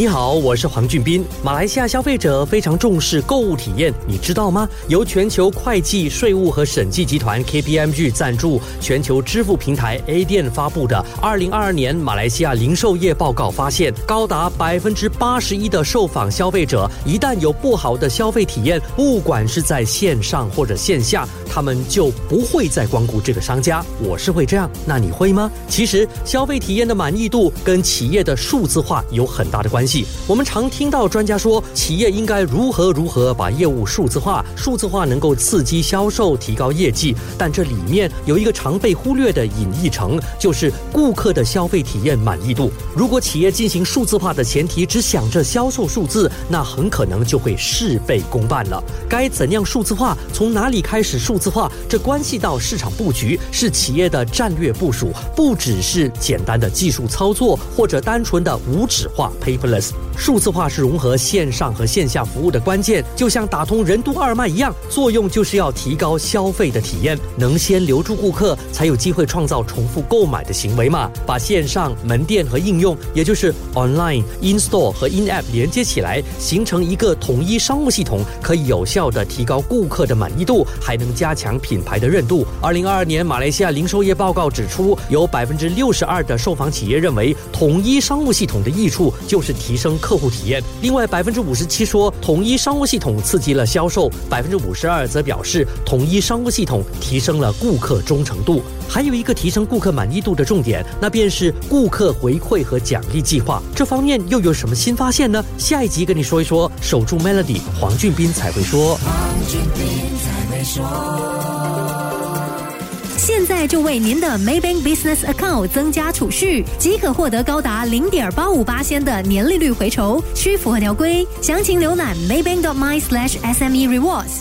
你好，我是黄俊斌。马来西亚消费者非常重视购物体验，你知道吗？由全球会计、税务和审计集团 KPMG 赞助，全球支付平台 A 店发布的二零二二年马来西亚零售业报告发现，高达百分之八十一的受访消费者一旦有不好的消费体验，不管是在线上或者线下，他们就不会再光顾这个商家。我是会这样，那你会吗？其实，消费体验的满意度跟企业的数字化有很大的关。系我们常听到专家说，企业应该如何如何把业务数字化，数字化能够刺激销售、提高业绩。但这里面有一个常被忽略的隐逸层，就是顾客的消费体验满意度。如果企业进行数字化的前提只想着销售数字，那很可能就会事倍功半了。该怎样数字化？从哪里开始数字化？这关系到市场布局，是企业的战略部署，不只是简单的技术操作或者单纯的无纸化 （paperless） 数字化是融合线上和线下服务的关键，就像打通任督二脉一样，作用就是要提高消费的体验，能先留住顾客，才有机会创造重复购买的行为嘛。把线上门店和应用，也就是 online、in store 和 in app 连接起来，形成一个统一商务系统，可以有效的提高顾客的满意度，还能加强品牌的认度。二零二二年马来西亚零售业报告指出，有百分之六十二的受访企业认为，统一商务系统的益处就是。提升客户体验。另外，百分之五十七说统一商务系统刺激了销售，百分之五十二则表示统一商务系统提升了顾客忠诚度。还有一个提升顾客满意度的重点，那便是顾客回馈和奖励计划。这方面又有什么新发现呢？下一集跟你说一说。守住 Melody，黄俊斌才会说。黄俊斌才会说就为您的 Maybank Business Account 增加储蓄，即可获得高达零点八五八仙的年利率回酬，需符合条规。详情浏览 maybank.my/sme rewards。